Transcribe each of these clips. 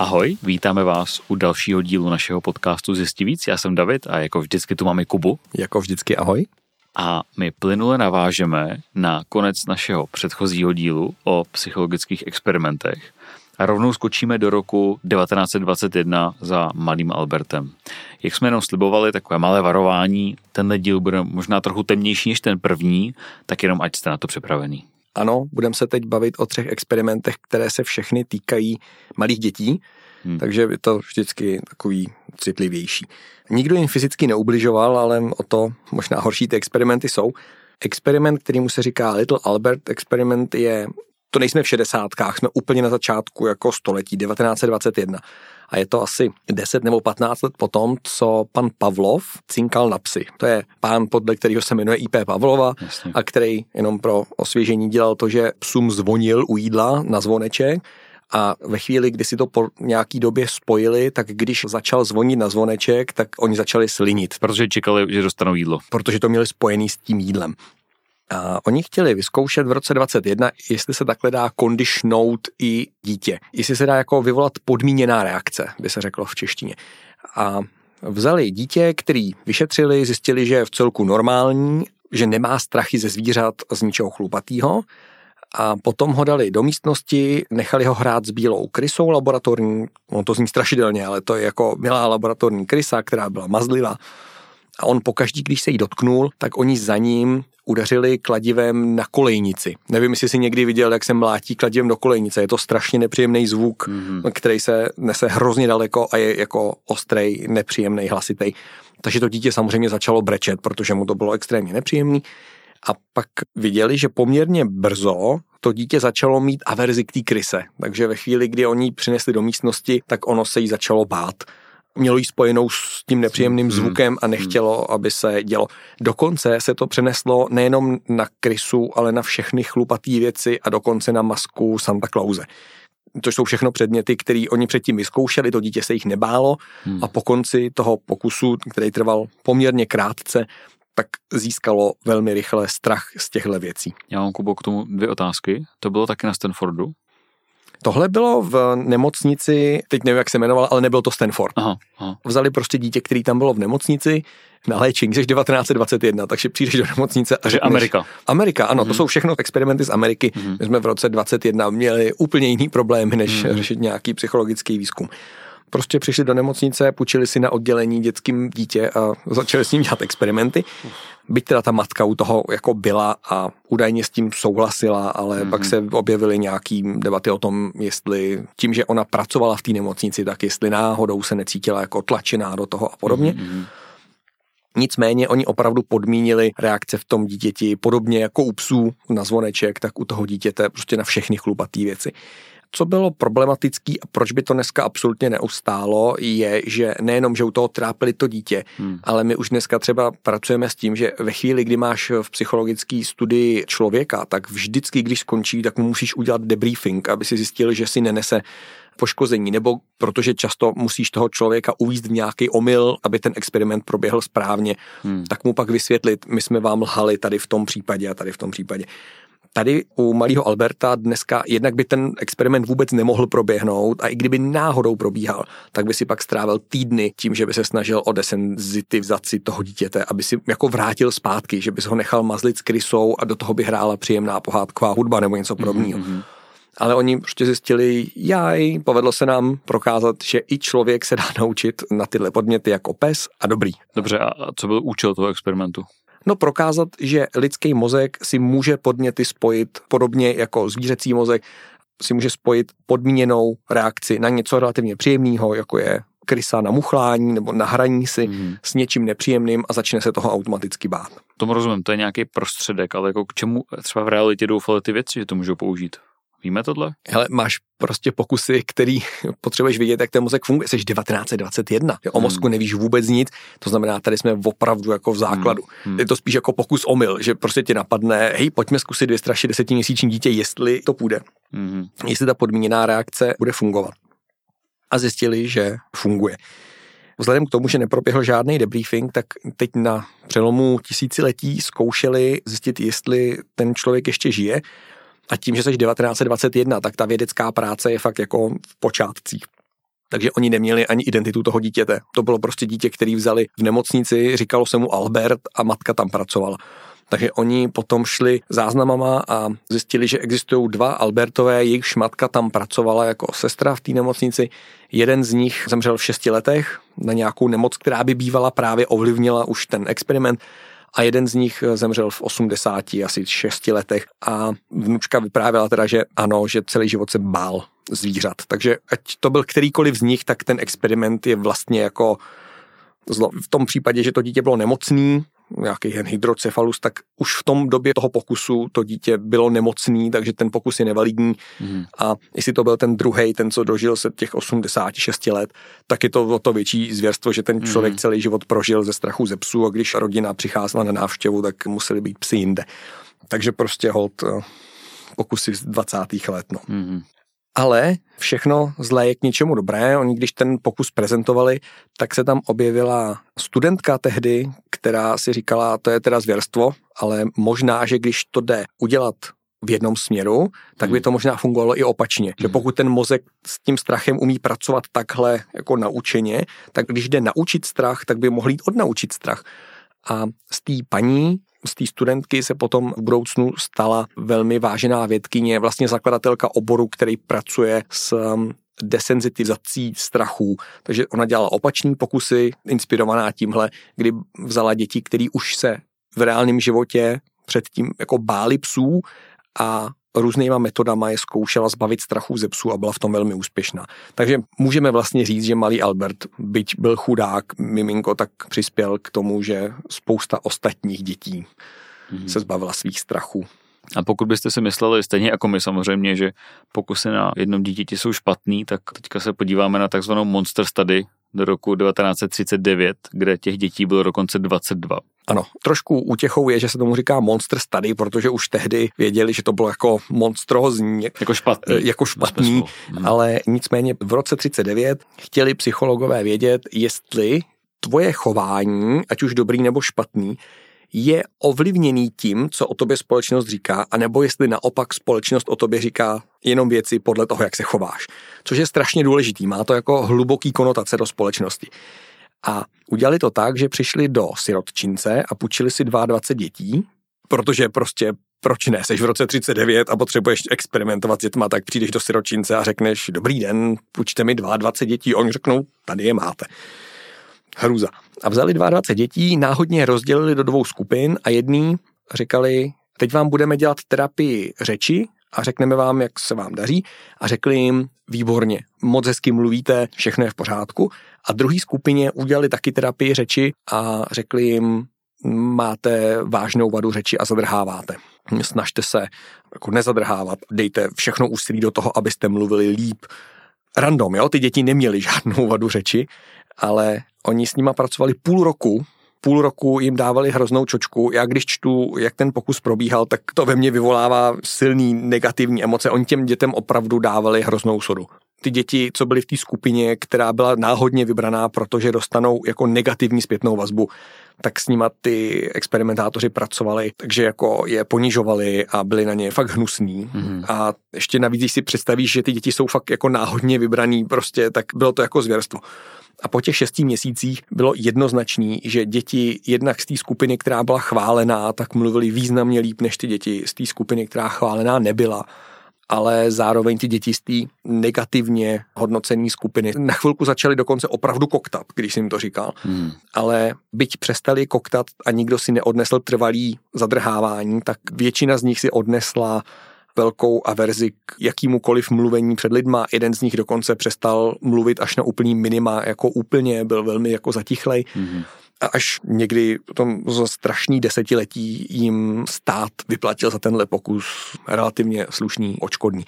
Ahoj, vítáme vás u dalšího dílu našeho podcastu Zjistí víc. Já jsem David a jako vždycky tu máme Kubu. Jako vždycky ahoj. A my plynule navážeme na konec našeho předchozího dílu o psychologických experimentech a rovnou skočíme do roku 1921 za malým Albertem. Jak jsme jenom slibovali, takové malé varování, tenhle díl bude možná trochu temnější než ten první, tak jenom ať jste na to připravený. Ano, budeme se teď bavit o třech experimentech, které se všechny týkají malých dětí, hmm. takže je to vždycky takový citlivější. Nikdo jim fyzicky neubližoval, ale o to možná horší ty experimenty jsou. Experiment, kterýmu se říká Little Albert experiment, je to nejsme v šedesátkách, jsme úplně na začátku jako století, 1921. A je to asi 10 nebo 15 let potom, co pan Pavlov cinkal na psy. To je pán, podle kterého se jmenuje IP Pavlova Jasně. a který jenom pro osvěžení dělal to, že psům zvonil u jídla na zvoneček a ve chvíli, kdy si to po nějaký době spojili, tak když začal zvonit na zvoneček, tak oni začali slinit. Protože čekali, že dostanou jídlo. Protože to měli spojený s tím jídlem. A oni chtěli vyzkoušet v roce 21, jestli se takhle dá kondišnout i dítě. Jestli se dá jako vyvolat podmíněná reakce, by se řeklo v češtině. A vzali dítě, který vyšetřili, zjistili, že je v celku normální, že nemá strachy ze zvířat z ničeho chlupatýho a potom ho dali do místnosti, nechali ho hrát s bílou krysou laboratorní, on to zní strašidelně, ale to je jako milá laboratorní krysa, která byla mazlivá. A on pokaždý, když se jí dotknul, tak oni za ním udeřili kladivem na kolejnici. Nevím, jestli si někdy viděl, jak se mlátí kladivem do kolejnice. Je to strašně nepříjemný zvuk, mm-hmm. který se nese hrozně daleko a je jako ostrej, nepříjemný, hlasitý. Takže to dítě samozřejmě začalo brečet, protože mu to bylo extrémně nepříjemný. A pak viděli, že poměrně brzo to dítě začalo mít averzi k té kryse. Takže ve chvíli, kdy oni ji přinesli do místnosti, tak ono se jí začalo bát mělo jí spojenou s tím nepříjemným hmm. zvukem a nechtělo, aby se dělo. Dokonce se to přeneslo nejenom na krysu, ale na všechny chlupatý věci a dokonce na masku Santa Clause. To jsou všechno předměty, které oni předtím vyzkoušeli, to dítě se jich nebálo hmm. a po konci toho pokusu, který trval poměrně krátce, tak získalo velmi rychle strach z těchto věcí. Já mám, Kubo, k tomu dvě otázky. To bylo taky na Stanfordu? Tohle bylo v nemocnici, teď nevím, jak se jmenoval, ale nebyl to Stanford. Aha, aha. Vzali prostě dítě, který tam bylo v nemocnici na léčení, jsi 1921, takže přijdeš do nemocnice. A řekneš, Amerika. Amerika, ano, mm-hmm. to mhm. jsou všechno experimenty z Ameriky. Mm-hmm. My jsme v roce 21 měli úplně jiný problémy, než mm-hmm. řešit nějaký psychologický výzkum prostě přišli do nemocnice, půjčili si na oddělení dětským dítě a začali s ním dělat experimenty. Byť teda ta matka u toho jako byla a údajně s tím souhlasila, ale mm-hmm. pak se objevily nějaký debaty o tom, jestli tím, že ona pracovala v té nemocnici, tak jestli náhodou se necítila jako tlačená do toho a podobně. Mm-hmm. Nicméně oni opravdu podmínili reakce v tom dítěti, podobně jako u psů na zvoneček, tak u toho dítěte prostě na všechny chlupatý věci. Co bylo problematický a proč by to dneska absolutně neustálo, je, že nejenom, že u toho trápili to dítě, hmm. ale my už dneska třeba pracujeme s tím, že ve chvíli, kdy máš v psychologické studii člověka, tak vždycky, když skončí, tak mu musíš udělat debriefing, aby si zjistil, že si nenese poškození, nebo protože často musíš toho člověka uvízt v nějaký omyl, aby ten experiment proběhl správně, hmm. tak mu pak vysvětlit, my jsme vám lhali tady v tom případě a tady v tom případě. Tady u malého Alberta dneska jednak by ten experiment vůbec nemohl proběhnout a i kdyby náhodou probíhal, tak by si pak strávil týdny tím, že by se snažil o desenzitivizaci toho dítěte, aby si jako vrátil zpátky, že by se ho nechal mazlit s krysou a do toho by hrála příjemná pohádková hudba nebo něco podobného. Mm-hmm. Ale oni prostě zjistili, jaj, povedlo se nám prokázat, že i člověk se dá naučit na tyhle podměty jako pes a dobrý. Dobře, a co byl účel toho experimentu? No prokázat, že lidský mozek si může podněty spojit podobně jako zvířecí mozek, si může spojit podmíněnou reakci na něco relativně příjemného, jako je krysa na muchlání nebo na hraní si mm. s něčím nepříjemným a začne se toho automaticky bát. Tomu rozumím, to je nějaký prostředek, ale jako k čemu třeba v realitě doufali ty věci, že to můžou použít? Víme tohle? Hele, máš prostě pokusy, který potřebuješ vidět, jak ten mozek funguje. Jsi 1921, o hmm. mozku nevíš vůbec nic, to znamená, tady jsme opravdu jako v základu. Hmm. Je to spíš jako pokus omyl, že prostě ti napadne, hej, pojďme zkusit vystrašit desetiměsíční dítě, jestli to půjde. Hmm. Jestli ta podmíněná reakce bude fungovat. A zjistili, že funguje. Vzhledem k tomu, že neproběhl žádný debriefing, tak teď na přelomu tisíciletí zkoušeli zjistit, jestli ten člověk ještě žije a tím, že jsi 1921, tak ta vědecká práce je fakt jako v počátcích. takže oni neměli ani identitu toho dítěte. To bylo prostě dítě, který vzali v nemocnici, říkalo se mu Albert a matka tam pracovala. Takže oni potom šli záznamama a zjistili, že existují dva Albertové, jejich matka tam pracovala jako sestra v té nemocnici. Jeden z nich zemřel v šesti letech na nějakou nemoc, která by bývala právě ovlivnila už ten experiment a jeden z nich zemřel v 80, asi 6 letech a vnučka vyprávěla teda, že ano, že celý život se bál zvířat. Takže ať to byl kterýkoliv z nich, tak ten experiment je vlastně jako zlo. V tom případě, že to dítě bylo nemocný, nějaký jen hydrocefalus, tak už v tom době toho pokusu to dítě bylo nemocný, takže ten pokus je nevalidní. Mm. A jestli to byl ten druhý, ten, co dožil se těch 86 let, tak je to o to větší zvěrstvo, že ten člověk mm. celý život prožil ze strachu ze psů a když rodina přicházela na návštěvu, tak museli být psy jinde. Takže prostě hold eh, pokusy z 20. let. No. Mm ale všechno zlé je k něčemu dobré. Oni, když ten pokus prezentovali, tak se tam objevila studentka tehdy, která si říkala, to je teda zvěrstvo, ale možná, že když to jde udělat v jednom směru, tak by hmm. to možná fungovalo i opačně. Že hmm. pokud ten mozek s tím strachem umí pracovat takhle jako naučeně, tak když jde naučit strach, tak by mohl jít odnaučit strach. A z té paní z té studentky se potom v budoucnu stala velmi vážená vědkyně, vlastně zakladatelka oboru, který pracuje s um, desenzitizací strachů. Takže ona dělala opační pokusy, inspirovaná tímhle, kdy vzala děti, které už se v reálném životě předtím jako báli psů a různýma metodama je zkoušela zbavit strachu ze psů a byla v tom velmi úspěšná. Takže můžeme vlastně říct, že malý Albert, byť byl chudák, miminko, tak přispěl k tomu, že spousta ostatních dětí mm-hmm. se zbavila svých strachů. A pokud byste si mysleli, stejně jako my samozřejmě, že pokusy na jednom dítěti jsou špatný, tak teďka se podíváme na takzvanou monster study do roku 1939, kde těch dětí bylo dokonce 22. Ano, trošku útěchou je, že se tomu říká monster study, protože už tehdy věděli, že to bylo jako monstrózní. Jako špatný. Eh, jako špatný, hmm. ale nicméně v roce 39 chtěli psychologové vědět, jestli tvoje chování, ať už dobrý nebo špatný, je ovlivněný tím, co o tobě společnost říká, anebo jestli naopak společnost o tobě říká jenom věci podle toho, jak se chováš. Což je strašně důležitý, má to jako hluboký konotace do společnosti. A udělali to tak, že přišli do sirotčince a půjčili si 22 dětí, protože prostě proč ne, seš v roce 39 a potřebuješ experimentovat s dětma, tak přijdeš do siročince a řekneš, dobrý den, půjčte mi 22 dětí. Oni řeknou, tady je máte. Hruza. A vzali 22 dětí, náhodně rozdělili do dvou skupin a jedný říkali, teď vám budeme dělat terapii řeči a řekneme vám, jak se vám daří. A řekli jim, výborně, moc hezky mluvíte, všechno je v pořádku. A druhý skupině udělali taky terapii řeči a řekli jim, máte vážnou vadu řeči a zadrháváte. Snažte se jako nezadrhávat, dejte všechno úsilí do toho, abyste mluvili líp. Random, jo, ty děti neměly žádnou vadu řeči, ale oni s nima pracovali půl roku, půl roku jim dávali hroznou čočku. Já když čtu, jak ten pokus probíhal, tak to ve mně vyvolává silný negativní emoce. Oni těm dětem opravdu dávali hroznou sodu. Ty děti, co byly v té skupině, která byla náhodně vybraná, protože dostanou jako negativní zpětnou vazbu, tak s nima ty experimentátoři pracovali, takže jako je ponižovali a byli na ně fakt hnusní. Mm-hmm. A ještě navíc, když si představíš, že ty děti jsou fakt jako náhodně vybraný, prostě, tak bylo to jako zvěrstvo. A po těch šesti měsících bylo jednoznačný, že děti jednak z té skupiny, která byla chválená, tak mluvili významně líp než ty děti z té skupiny, která chválená nebyla ale zároveň ty děti z té negativně hodnocené skupiny na chvilku začaly dokonce opravdu koktat, když jsem jim to říkal. Hmm. Ale byť přestali koktat a nikdo si neodnesl trvalý zadrhávání, tak většina z nich si odnesla velkou averzi k jakýmukoliv mluvení před lidma. Jeden z nich dokonce přestal mluvit až na úplný minima, jako úplně, byl velmi jako zatichlej. Mm-hmm. A až někdy tom za strašný desetiletí jim stát vyplatil za tenhle pokus relativně slušný očkodný.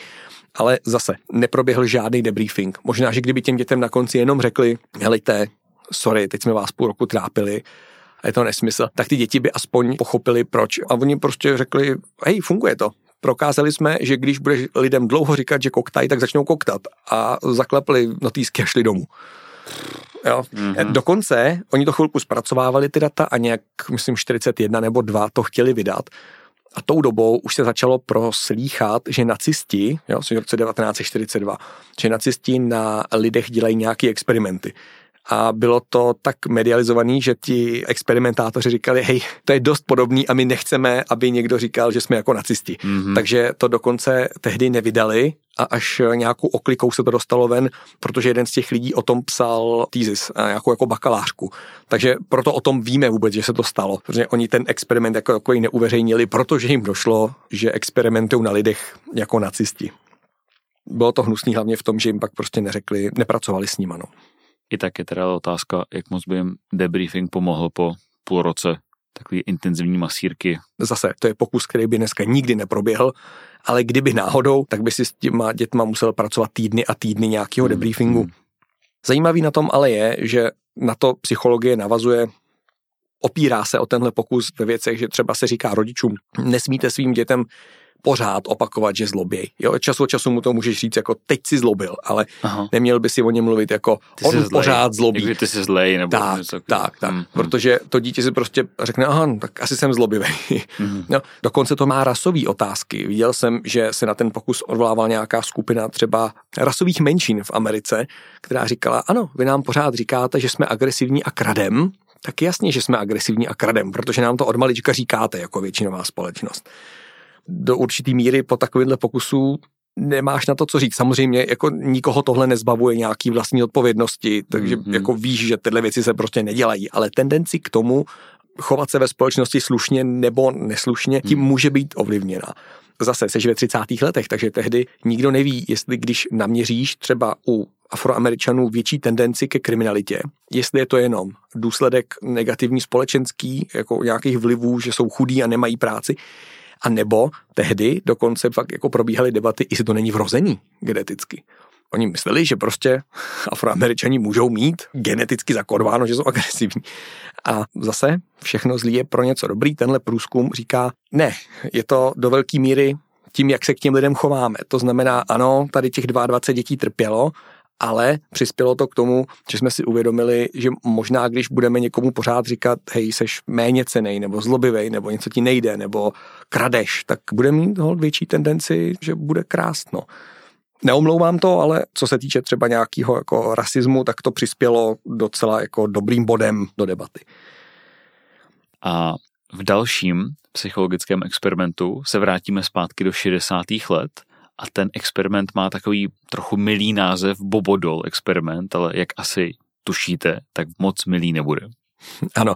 Ale zase neproběhl žádný debriefing. Možná, že kdyby těm dětem na konci jenom řekli, helejte, sorry, teď jsme vás půl roku trápili, a je to nesmysl, tak ty děti by aspoň pochopili proč. A oni prostě řekli, hej, funguje to, prokázali jsme, že když budeš lidem dlouho říkat, že koktají, tak začnou koktat a zaklepli notýsky a šli domů. Jo. Mm-hmm. Dokonce oni to chvilku zpracovávali ty data a nějak, myslím, 41 nebo 2 to chtěli vydat A tou dobou už se začalo proslýchat, že nacisti, jo, v roce 1942, že nacisti na lidech dělají nějaké experimenty a bylo to tak medializovaný, že ti experimentátoři říkali, hej, to je dost podobný a my nechceme, aby někdo říkal, že jsme jako nacisti. Mm-hmm. Takže to dokonce tehdy nevydali a až nějakou oklikou se to dostalo ven, protože jeden z těch lidí o tom psal týzis, nějakou jako bakalářku. Takže proto o tom víme vůbec, že se to stalo, protože oni ten experiment jako takový neuveřejnili, protože jim došlo, že experimentují na lidech jako nacisti. Bylo to hnusný hlavně v tom, že jim pak prostě neřekli, nepracovali s nima. No. I tak je teda otázka, jak moc by jim debriefing pomohl po půl roce takový intenzivní masírky. Zase, to je pokus, který by dneska nikdy neproběhl, ale kdyby náhodou, tak by si s těma dětma musel pracovat týdny a týdny nějakého hmm. debriefingu. Hmm. Zajímavý na tom ale je, že na to psychologie navazuje opírá se o tenhle pokus ve věcech, že třeba se říká rodičům, nesmíte svým dětem pořád opakovat, že zlobí. Jo, čas od času mu to můžeš říct jako teď si zlobil, ale Aha. neměl by si o něm mluvit jako ty on pořád zlobí. Jak ty jsi zlej nebo tak, něco. tak, tak, hmm. protože to dítě si prostě řekne, aha, no, tak asi jsem zlobivý. Hmm. No, dokonce to má rasové otázky. Viděl jsem, že se na ten pokus odvolával nějaká skupina třeba rasových menšin v Americe, která říkala, ano, vy nám pořád říkáte, že jsme agresivní a kradem, tak jasně, že jsme agresivní a kradem, protože nám to od malička říkáte jako většinová společnost do určitý míry po takovémhle pokusu nemáš na to, co říct. Samozřejmě jako nikoho tohle nezbavuje nějaký vlastní odpovědnosti, takže mm-hmm. jako víš, že tyhle věci se prostě nedělají, ale tendenci k tomu chovat se ve společnosti slušně nebo neslušně, tím mm. může být ovlivněna. Zase seš ve 30. letech, takže tehdy nikdo neví, jestli když naměříš třeba u afroameričanů větší tendenci ke kriminalitě, jestli je to jenom důsledek negativní společenský, jako nějakých vlivů, že jsou chudí a nemají práci, a nebo tehdy dokonce fakt jako probíhaly debaty, jestli to není vrozený geneticky. Oni mysleli, že prostě afroameričani můžou mít geneticky zakodováno, že jsou agresivní. A zase všechno zlí je pro něco dobrý. Tenhle průzkum říká, ne, je to do velké míry tím, jak se k těm lidem chováme. To znamená, ano, tady těch 22 dětí trpělo, ale přispělo to k tomu, že jsme si uvědomili, že možná, když budeme někomu pořád říkat, hej, seš méně cenej, nebo zlobivej, nebo něco ti nejde, nebo kradeš, tak bude mít hold větší tendenci, že bude krást, no. Neomlouvám to, ale co se týče třeba nějakého jako rasismu, tak to přispělo docela jako dobrým bodem do debaty. A v dalším psychologickém experimentu se vrátíme zpátky do 60. let a ten experiment má takový trochu milý název Bobodol experiment, ale jak asi tušíte, tak moc milý nebude. Ano,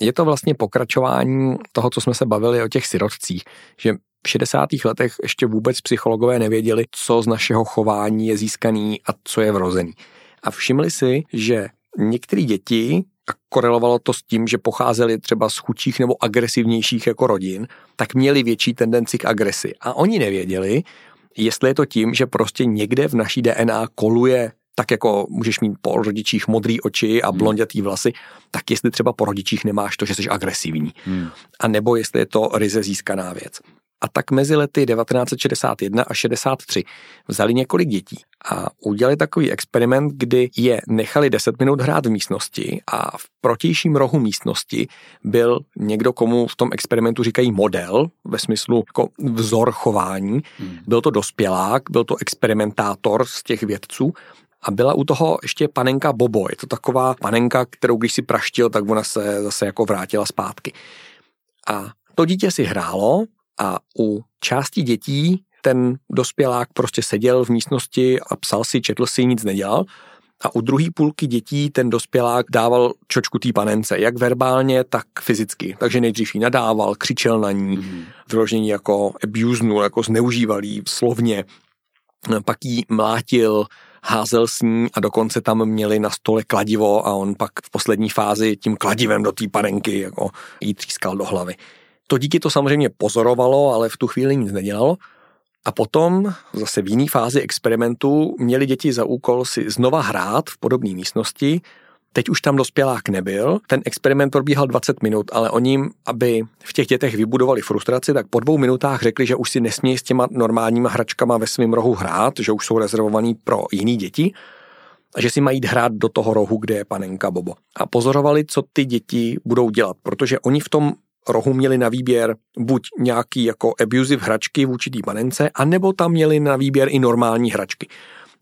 je to vlastně pokračování toho, co jsme se bavili o těch sirotcích, že v 60. letech ještě vůbec psychologové nevěděli, co z našeho chování je získaný a co je vrozený. A všimli si, že některé děti, a korelovalo to s tím, že pocházeli třeba z chudších nebo agresivnějších jako rodin, tak měli větší tendenci k agresi. A oni nevěděli, jestli je to tím, že prostě někde v naší DNA koluje tak jako můžeš mít po rodičích modrý oči a hmm. blondětý vlasy, tak jestli třeba po rodičích nemáš to, že jsi agresivní. Hmm. A nebo jestli je to ryze získaná věc. A tak mezi lety 1961 a 63 vzali několik dětí a udělali takový experiment, kdy je nechali 10 minut hrát v místnosti a v protějším rohu místnosti byl někdo, komu v tom experimentu říkají model, ve smyslu jako vzor chování. Hmm. Byl to dospělák, byl to experimentátor z těch vědců a byla u toho ještě panenka Bobo. Je to taková panenka, kterou když si praštil, tak ona se zase jako vrátila zpátky. A to dítě si hrálo a u části dětí ten dospělák prostě seděl v místnosti a psal si, četl si, nic nedělal. A u druhé půlky dětí ten dospělák dával čočku té panence, jak verbálně, tak fyzicky. Takže nejdřív jí nadával, křičel na ní, mm. vyložení jako abusenul, jako zneužíval jí slovně. Pak jí mlátil, házel s ní a dokonce tam měli na stole kladivo a on pak v poslední fázi tím kladivem do té panenky jako jí třískal do hlavy. To dítě to samozřejmě pozorovalo, ale v tu chvíli nic nedělalo. A potom zase v jiné fázi experimentu měli děti za úkol si znova hrát v podobné místnosti. Teď už tam dospělák nebyl, ten experiment probíhal 20 minut, ale oni, aby v těch dětech vybudovali frustraci, tak po dvou minutách řekli, že už si nesmějí s těma normálníma hračkama ve svém rohu hrát, že už jsou rezervovaný pro jiný děti a že si mají hrát do toho rohu, kde je panenka Bobo. A pozorovali, co ty děti budou dělat, protože oni v tom rohu měli na výběr buď nějaký jako abusive hračky vůči té panence, anebo tam měli na výběr i normální hračky.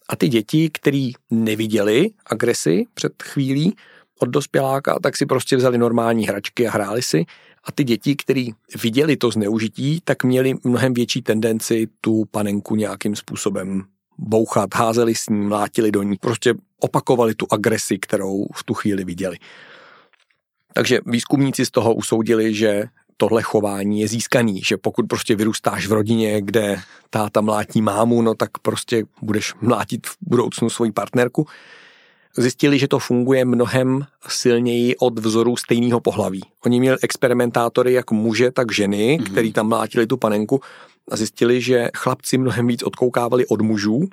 A ty děti, který neviděli agresi před chvílí od dospěláka, tak si prostě vzali normální hračky a hráli si. A ty děti, který viděli to zneužití, tak měli mnohem větší tendenci tu panenku nějakým způsobem bouchat, házeli s ní, mlátili do ní, prostě opakovali tu agresi, kterou v tu chvíli viděli. Takže výzkumníci z toho usoudili, že tohle chování je získaný, že pokud prostě vyrůstáš v rodině, kde táta mlátí mámu, no tak prostě budeš mlátit v budoucnu svoji partnerku. Zjistili, že to funguje mnohem silněji od vzorů stejného pohlaví. Oni měli experimentátory jak muže, tak ženy, mm-hmm. který tam mlátili tu panenku a zjistili, že chlapci mnohem víc odkoukávali od mužů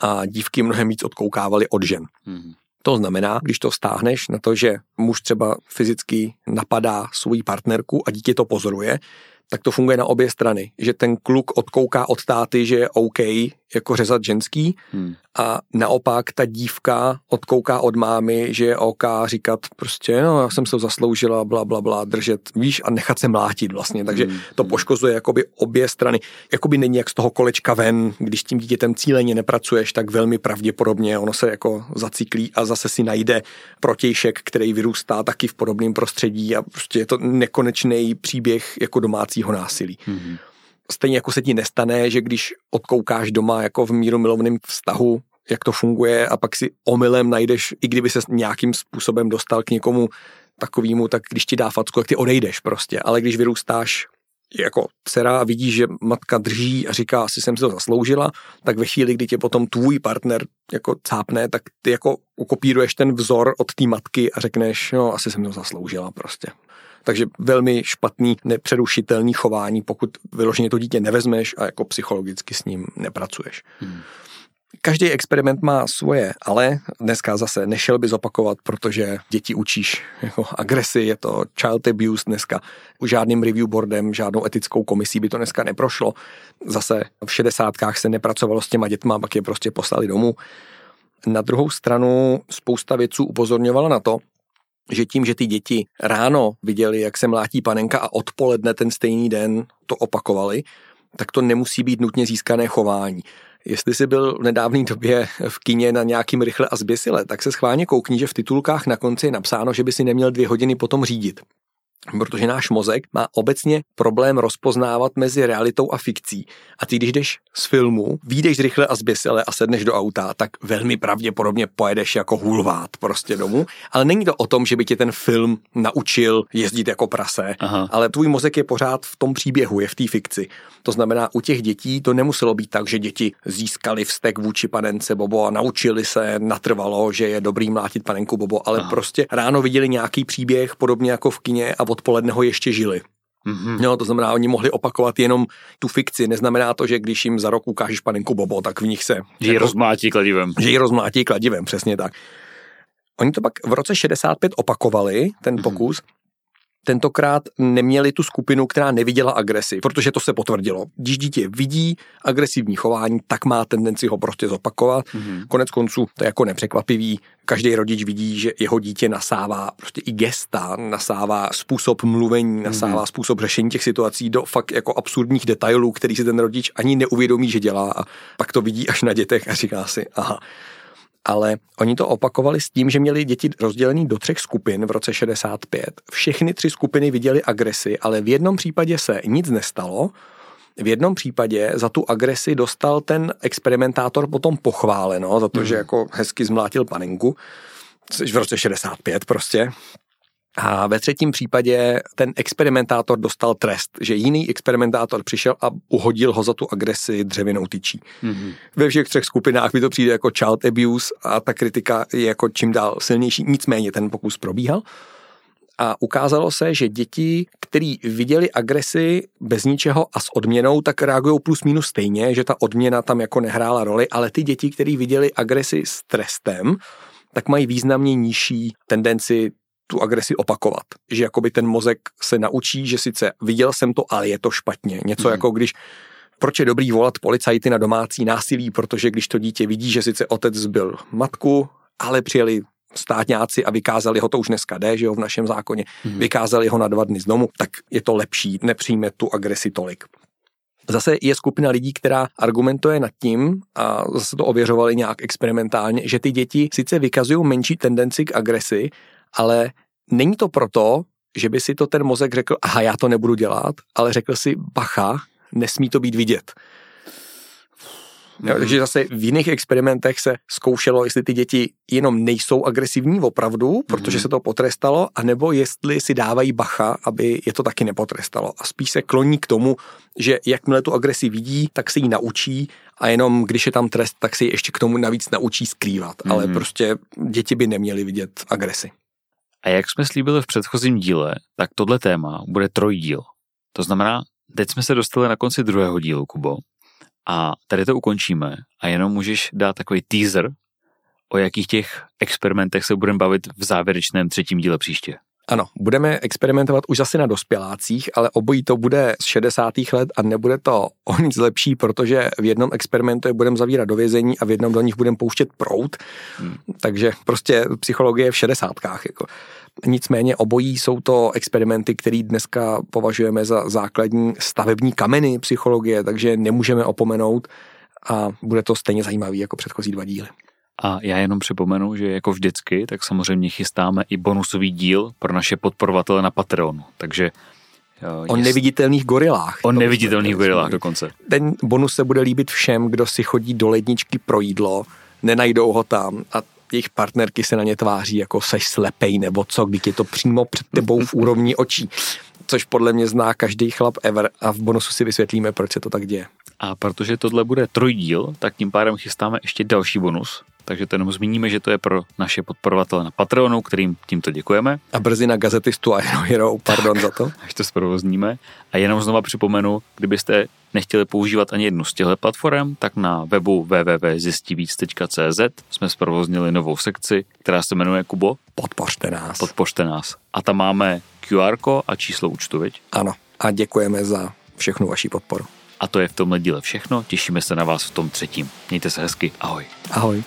a dívky mnohem víc odkoukávali od žen. Mm-hmm. To znamená, když to stáhneš na to, že muž třeba fyzicky napadá svoji partnerku a dítě to pozoruje, tak to funguje na obě strany. Že ten kluk odkouká od táty, že je OK jako řezat ženský hmm. a naopak ta dívka odkouká od mámy, že je OK říkat prostě, no já jsem se zasloužila, bla, bla, bla, držet, víš, a nechat se mlátit vlastně. Takže hmm. to poškozuje jakoby obě strany. Jakoby není jak z toho kolečka ven, když tím dítětem cíleně nepracuješ, tak velmi pravděpodobně ono se jako zaciklí a zase si najde protějšek, který vyrůstá taky v podobném prostředí a prostě je to nekonečný příběh jako domácího násilí. Hmm stejně jako se ti nestane, že když odkoukáš doma jako v míru milovném vztahu, jak to funguje a pak si omylem najdeš, i kdyby se nějakým způsobem dostal k někomu takovýmu, tak když ti dá facku, tak ty odejdeš prostě. Ale když vyrůstáš jako dcera a vidíš, že matka drží a říká, asi jsem si to zasloužila, tak ve chvíli, kdy tě potom tvůj partner jako cápne, tak ty jako ukopíruješ ten vzor od té matky a řekneš, no asi jsem to zasloužila prostě. Takže velmi špatný, nepřerušitelný chování, pokud vyloženě to dítě nevezmeš a jako psychologicky s ním nepracuješ. Hmm. Každý experiment má svoje, ale dneska zase nešel by zopakovat, protože děti učíš jako agresi, je to child abuse dneska. Už žádným review boardem, žádnou etickou komisí by to dneska neprošlo. Zase v šedesátkách se nepracovalo s těma dětma, pak je prostě poslali domů. Na druhou stranu spousta věců upozorňovala na to, že tím, že ty děti ráno viděli, jak se mlátí panenka a odpoledne ten stejný den to opakovali, tak to nemusí být nutně získané chování. Jestli jsi byl v nedávné době v kině na nějakým rychle a zběsile, tak se schválně koukni, že v titulkách na konci je napsáno, že by si neměl dvě hodiny potom řídit protože náš mozek má obecně problém rozpoznávat mezi realitou a fikcí. A ty, když jdeš z filmu, výjdeš rychle a zběsile a sedneš do auta, tak velmi pravděpodobně pojedeš jako hulvát prostě domů. Ale není to o tom, že by tě ten film naučil jezdit jako prase, Aha. ale tvůj mozek je pořád v tom příběhu, je v té fikci. To znamená, u těch dětí to nemuselo být tak, že děti získali vztek vůči panence Bobo a naučili se natrvalo, že je dobrý mlátit panenku Bobo, ale Aha. prostě ráno viděli nějaký příběh, podobně jako v kině a odpoledne ho ještě žili. Mm-hmm. No, to znamená, oni mohli opakovat jenom tu fikci. Neznamená to, že když jim za rok ukážeš panenku Bobo, tak v nich se... Že ji jako, rozmlátí kladivem. Že ji rozmlátí kladivem, přesně tak. Oni to pak v roce 65 opakovali, ten mhm. pokus, mm-hmm tentokrát neměli tu skupinu, která neviděla agresi, protože to se potvrdilo. Když dítě vidí agresivní chování, tak má tendenci ho prostě zopakovat. Mm-hmm. Konec konců to je jako nepřekvapivý. Každý rodič vidí, že jeho dítě nasává prostě i gesta, nasává způsob mluvení, nasává mm-hmm. způsob řešení těch situací do fakt jako absurdních detailů, který si ten rodič ani neuvědomí, že dělá a pak to vidí až na dětech a říká si, aha, ale oni to opakovali s tím, že měli děti rozdělený do třech skupin v roce 65. Všechny tři skupiny viděli agresi, ale v jednom případě se nic nestalo, v jednom případě za tu agresi dostal ten experimentátor potom pochváleno, za to, mm. že jako hezky zmlátil paninku, v roce 65 prostě. A ve třetím případě ten experimentátor dostal trest, že jiný experimentátor přišel a uhodil ho za tu agresi dřevěnou tyčí. Mm-hmm. Ve všech třech skupinách mi to přijde jako child abuse a ta kritika je jako čím dál silnější, nicméně ten pokus probíhal. A ukázalo se, že děti, který viděli agresi bez ničeho a s odměnou, tak reagují plus minus stejně, že ta odměna tam jako nehrála roli, ale ty děti, který viděli agresi s trestem, tak mají významně nižší tendenci tu agresi opakovat. Že jakoby ten mozek se naučí, že sice viděl jsem to, ale je to špatně. Něco mm. jako když proč je dobrý volat policajty na domácí násilí, protože když to dítě vidí, že sice otec zbyl matku, ale přijeli státňáci a vykázali ho, to už dneska jde, že jo, v našem zákoně, hmm. vykázali ho na dva dny z domu, tak je to lepší, nepřijme tu agresi tolik. Zase je skupina lidí, která argumentuje nad tím, a zase to ověřovali nějak experimentálně, že ty děti sice vykazují menší tendenci k agresi, ale není to proto, že by si to ten mozek řekl, aha, já to nebudu dělat, ale řekl si, bacha, nesmí to být vidět. Jo, takže zase v jiných experimentech se zkoušelo, jestli ty děti jenom nejsou agresivní opravdu, protože mhm. se to potrestalo, anebo jestli si dávají bacha, aby je to taky nepotrestalo. A spíš se kloní k tomu, že jakmile tu agresi vidí, tak se ji naučí a jenom když je tam trest, tak se ji ještě k tomu navíc naučí skrývat. Ale mhm. prostě děti by neměly vidět agresi. A jak jsme slíbili v předchozím díle, tak tohle téma bude trojdíl. To znamená, teď jsme se dostali na konci druhého dílu, Kubo. A tady to ukončíme a jenom můžeš dát takový teaser, o jakých těch experimentech se budeme bavit v závěrečném třetím díle příště. Ano, budeme experimentovat už asi na dospělácích, ale obojí to bude z 60. let a nebude to o nic lepší, protože v jednom experimentu je budeme zavírat do vězení a v jednom do nich budeme pouštět prout. Hmm. Takže prostě psychologie v 60. Jako. Nicméně obojí jsou to experimenty, které dneska považujeme za základní stavební kameny psychologie, takže nemůžeme opomenout a bude to stejně zajímavý jako předchozí dva díly. A já jenom připomenu, že jako vždycky, tak samozřejmě chystáme i bonusový díl pro naše podporovatele na Patreonu. Takže O jest... neviditelných gorilách. O neviditelných gorilách dokonce. Ten bonus se bude líbit všem, kdo si chodí do ledničky pro jídlo, nenajdou ho tam a jejich partnerky se na ně tváří jako seš slepej nebo co, když je to přímo před tebou v úrovni očí. Což podle mě zná každý chlap ever a v bonusu si vysvětlíme, proč se to tak děje. A protože tohle bude trojdíl, tak tím pádem chystáme ještě další bonus, takže to jenom zmíníme, že to je pro naše podporovatele na Patreonu, kterým tímto děkujeme. A brzy na gazetistu a Hero, pardon tak, za to. Až to zprovozníme. A jenom znova připomenu, kdybyste nechtěli používat ani jednu z těchto platform, tak na webu www.zistivíc.cz jsme zprovoznili novou sekci, která se jmenuje Kubo. Podpořte nás. Podpořte nás. A tam máme QR a číslo účtu, viď? Ano. A děkujeme za všechnu vaši podporu. A to je v tomhle díle všechno. Těšíme se na vás v tom třetím. Mějte se hezky. Ahoj. Ahoj.